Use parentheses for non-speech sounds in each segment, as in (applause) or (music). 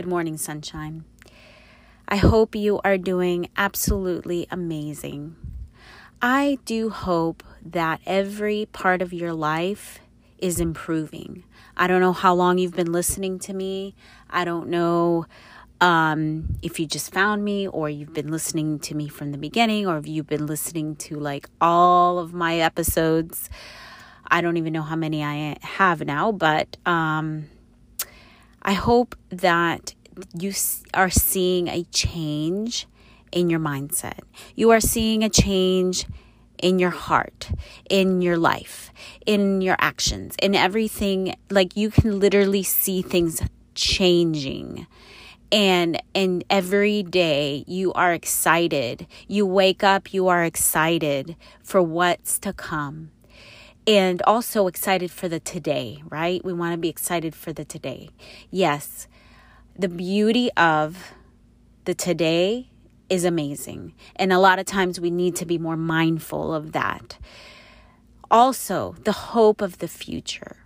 Good morning, Sunshine. I hope you are doing absolutely amazing. I do hope that every part of your life is improving. I don't know how long you've been listening to me. I don't know um, if you just found me or you've been listening to me from the beginning or if you've been listening to like all of my episodes. I don't even know how many I have now, but um, I hope that you are seeing a change in your mindset. You are seeing a change in your heart, in your life, in your actions, in everything. Like you can literally see things changing. And and every day you are excited. You wake up, you are excited for what's to come. And also excited for the today, right? We want to be excited for the today. Yes. The beauty of the today is amazing. And a lot of times we need to be more mindful of that. Also, the hope of the future.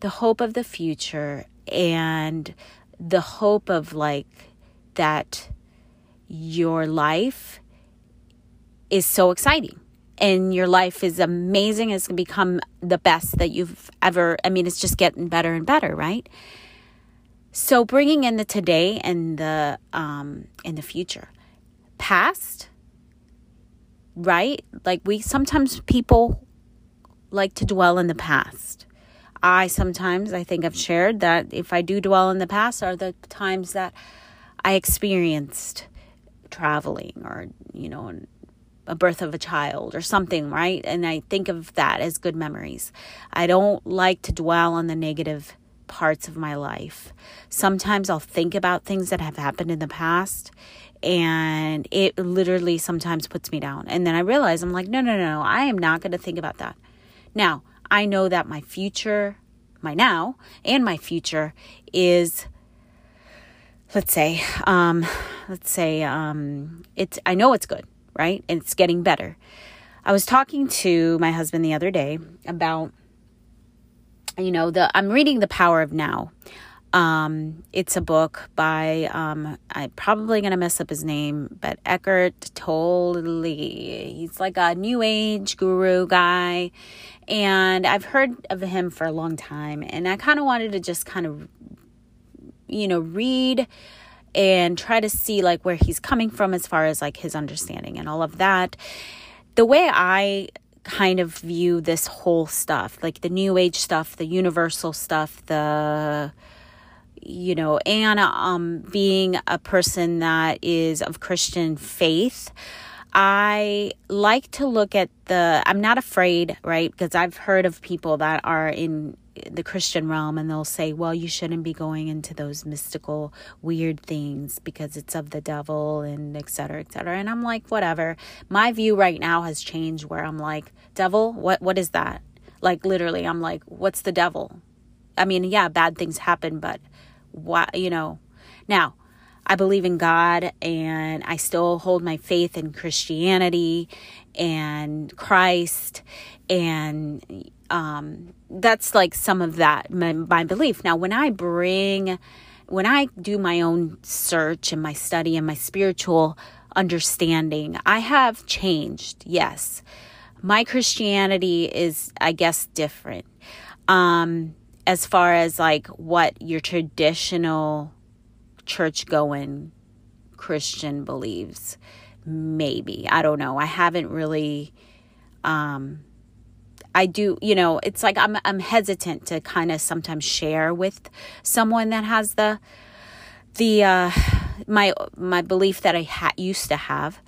The hope of the future and the hope of like that your life is so exciting and your life is amazing it's going to become the best that you've ever i mean it's just getting better and better right so bringing in the today and the um in the future past, right? Like we sometimes people like to dwell in the past. I sometimes, I think I've shared that if I do dwell in the past, are the times that I experienced traveling or, you know, a birth of a child or something, right? And I think of that as good memories. I don't like to dwell on the negative parts of my life. Sometimes I'll think about things that have happened in the past and it literally sometimes puts me down. And then I realize I'm like, no, no, no, no I am not going to think about that. Now, I know that my future, my now, and my future is let's say um let's say um it's I know it's good, right? And it's getting better. I was talking to my husband the other day about you know, the I'm reading The Power of Now. Um, it's a book by um, I'm probably gonna mess up his name, but Eckhart Tolle. He's like a new age guru guy, and I've heard of him for a long time, and I kind of wanted to just kind of, you know, read and try to see like where he's coming from as far as like his understanding and all of that. The way I kind of view this whole stuff, like the new age stuff, the universal stuff, the you know, and um, being a person that is of Christian faith, I like to look at the, I'm not afraid, right? Because I've heard of people that are in the Christian realm and they'll say, well, you shouldn't be going into those mystical, weird things because it's of the devil and et cetera, et cetera. And I'm like, whatever. My view right now has changed where I'm like, devil, what, what is that? Like literally, I'm like, what's the devil? I mean, yeah, bad things happen, but why, you know. Now, I believe in God and I still hold my faith in Christianity and Christ and um, that's like some of that my, my belief. Now, when I bring when I do my own search and my study and my spiritual understanding, I have changed. Yes. My Christianity is I guess different. Um as far as like what your traditional church going Christian believes. Maybe. I don't know. I haven't really um I do, you know, it's like I'm I'm hesitant to kind of sometimes share with someone that has the the uh my my belief that I ha- used to have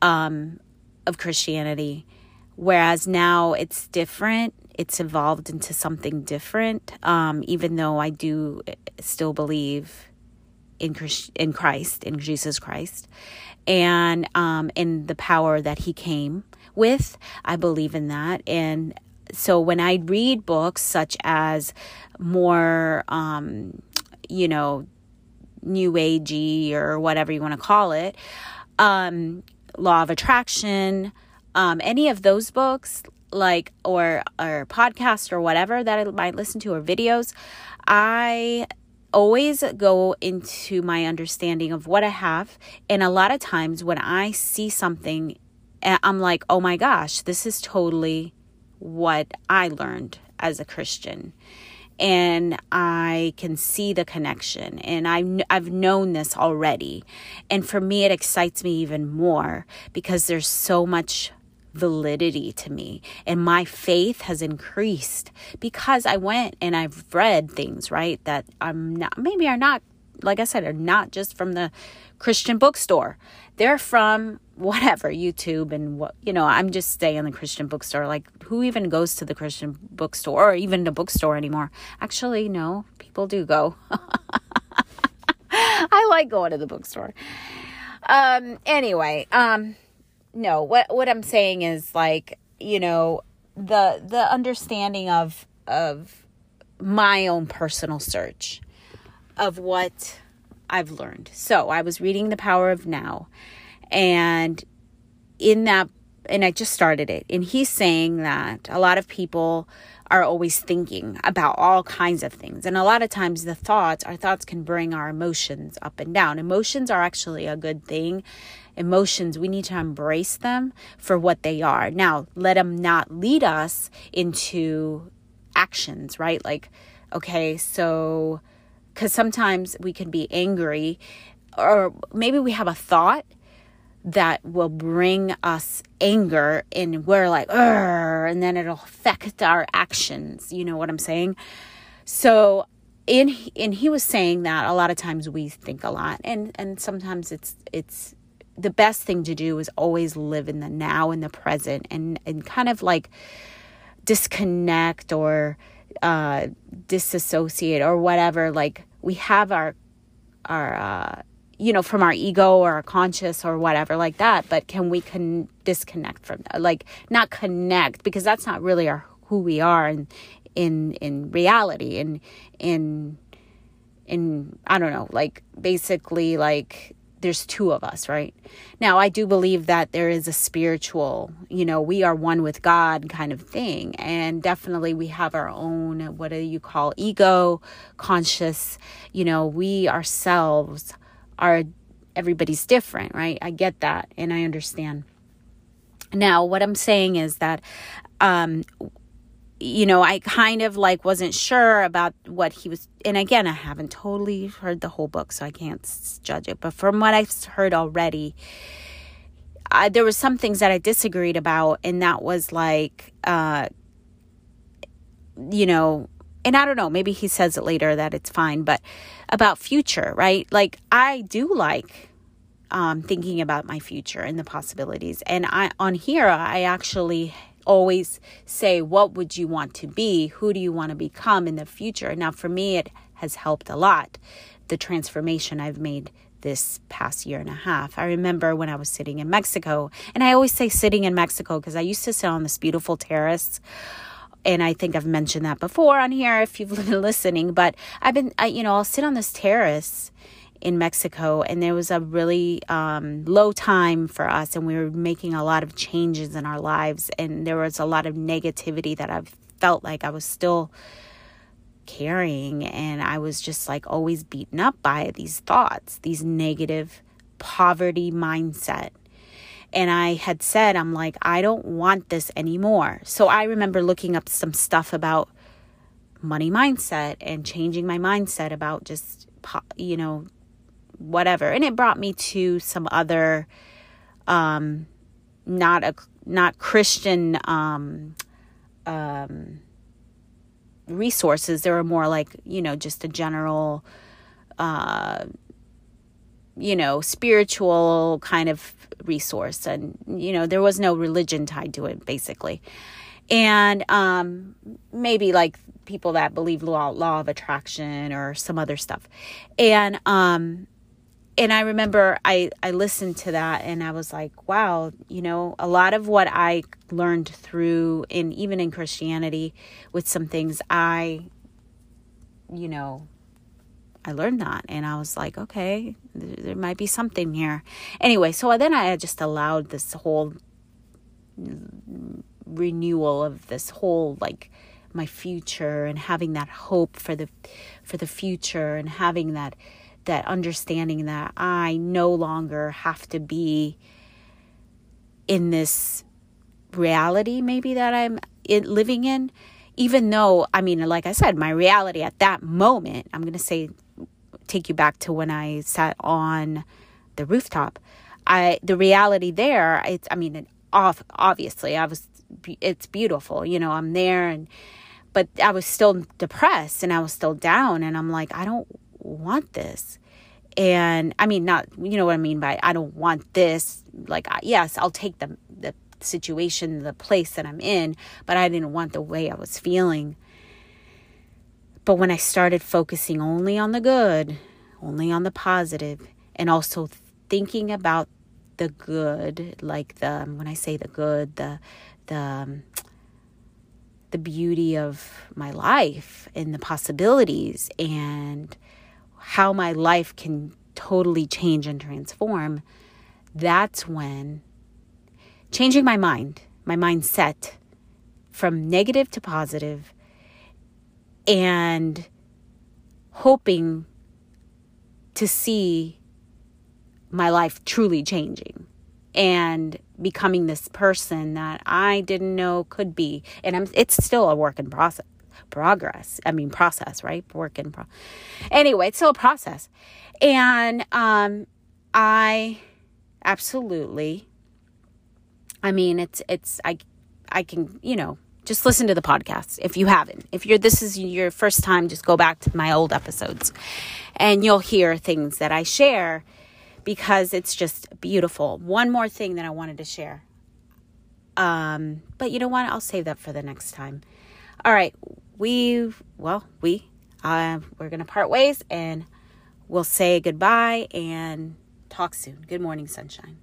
um of Christianity whereas now it's different it's evolved into something different. Um, even though I do still believe in Christ, in Christ, in Jesus Christ, and um, in the power that He came with. I believe in that, and so when I read books such as more, um, you know, new agey or whatever you want to call it, um, Law of Attraction, um, any of those books, like or or podcast or whatever that I might listen to or videos, I always go into my understanding of what I have. And a lot of times when I see something, eh, I'm like, oh my gosh, this is totally what I learned as a Christian. And I can see the connection, and I've, I've known this already. And for me, it excites me even more because there's so much validity to me and my faith has increased because I went and I've read things right that I'm not maybe are not like I said are not just from the Christian bookstore. They're from whatever YouTube and what you know I'm just staying the Christian bookstore. Like who even goes to the Christian bookstore or even the bookstore anymore? Actually no people do go. (laughs) I like going to the bookstore. Um anyway um no what what i'm saying is like you know the the understanding of of my own personal search of what i've learned so i was reading the power of now and in that and i just started it and he's saying that a lot of people are always thinking about all kinds of things. And a lot of times, the thoughts, our thoughts can bring our emotions up and down. Emotions are actually a good thing. Emotions, we need to embrace them for what they are. Now, let them not lead us into actions, right? Like, okay, so, because sometimes we can be angry, or maybe we have a thought that will bring us anger and we're like and then it'll affect our actions. You know what i'm saying? So in and he was saying that a lot of times we think a lot and and sometimes it's it's the best thing to do is always live in the now in the present and and kind of like disconnect or uh disassociate or whatever like we have our our uh you know, from our ego or our conscious or whatever like that. But can we can disconnect from that? Like not connect because that's not really our who we are in in in reality and in in I don't know, like basically like there's two of us, right? Now, I do believe that there is a spiritual, you know, we are one with God kind of thing. And definitely we have our own, what do you call ego, conscious, you know, we ourselves are everybody's different, right? I get that and I understand. Now, what I'm saying is that um you know, I kind of like wasn't sure about what he was and again, I haven't totally heard the whole book, so I can't judge it, but from what I've heard already, I, there was some things that I disagreed about and that was like uh you know, and I don't know, maybe he says it later that it's fine, but about future, right? Like I do like um, thinking about my future and the possibilities. And I on here, I actually always say, "What would you want to be? Who do you want to become in the future?" Now, for me, it has helped a lot. The transformation I've made this past year and a half. I remember when I was sitting in Mexico, and I always say sitting in Mexico because I used to sit on this beautiful terrace and I think I've mentioned that before on here if you've (laughs) been listening, but I've been, I, you know, I'll sit on this terrace in Mexico, and there was a really um, low time for us, and we were making a lot of changes in our lives, and there was a lot of negativity that I felt like I was still carrying, and I was just like always beaten up by these thoughts, these negative poverty mindset and I had said, I'm like, I don't want this anymore. So I remember looking up some stuff about money mindset and changing my mindset about just, you know, whatever. And it brought me to some other, um, not a, not Christian, um, um, resources. There were more like, you know, just a general, uh, you know, spiritual kind of resource. And, you know, there was no religion tied to it, basically. and um, maybe like people that believe law law of attraction or some other stuff, and um, and I remember I I listened to that and I was like, wow, you know, a lot of what I learned through in even in Christianity with some things I you know I learned that and I was like, okay, there might be something here. Anyway, so then I just allowed this whole renewal of this whole like my future and having that hope for the for the future and having that that understanding that I no longer have to be in this reality maybe that I'm living in even though I mean like I said my reality at that moment I'm going to say take you back to when I sat on the rooftop I the reality there it's I mean off obviously I was it's beautiful you know I'm there and but I was still depressed and I was still down and I'm like I don't want this. And I mean not you know what I mean by I don't want this. Like yes I'll take the the situation the place that I'm in but I didn't want the way I was feeling. But when I started focusing only on the good only on the positive and also thinking about the good like the when I say the good the the um, the beauty of my life and the possibilities and how my life can totally change and transform, that's when changing my mind, my mindset from negative to positive, and hoping to see my life truly changing and becoming this person that I didn't know could be. And I'm it's still a work in process progress. I mean process, right? Work in pro anyway, it's still a process. And um I absolutely I mean it's it's I I can, you know, just listen to the podcast if you haven't. If you're this is your first time, just go back to my old episodes and you'll hear things that I share because it's just beautiful. One more thing that I wanted to share. Um, but you know what? I'll save that for the next time. All right. We, well, we, uh, we're going to part ways and we'll say goodbye and talk soon. Good morning, sunshine.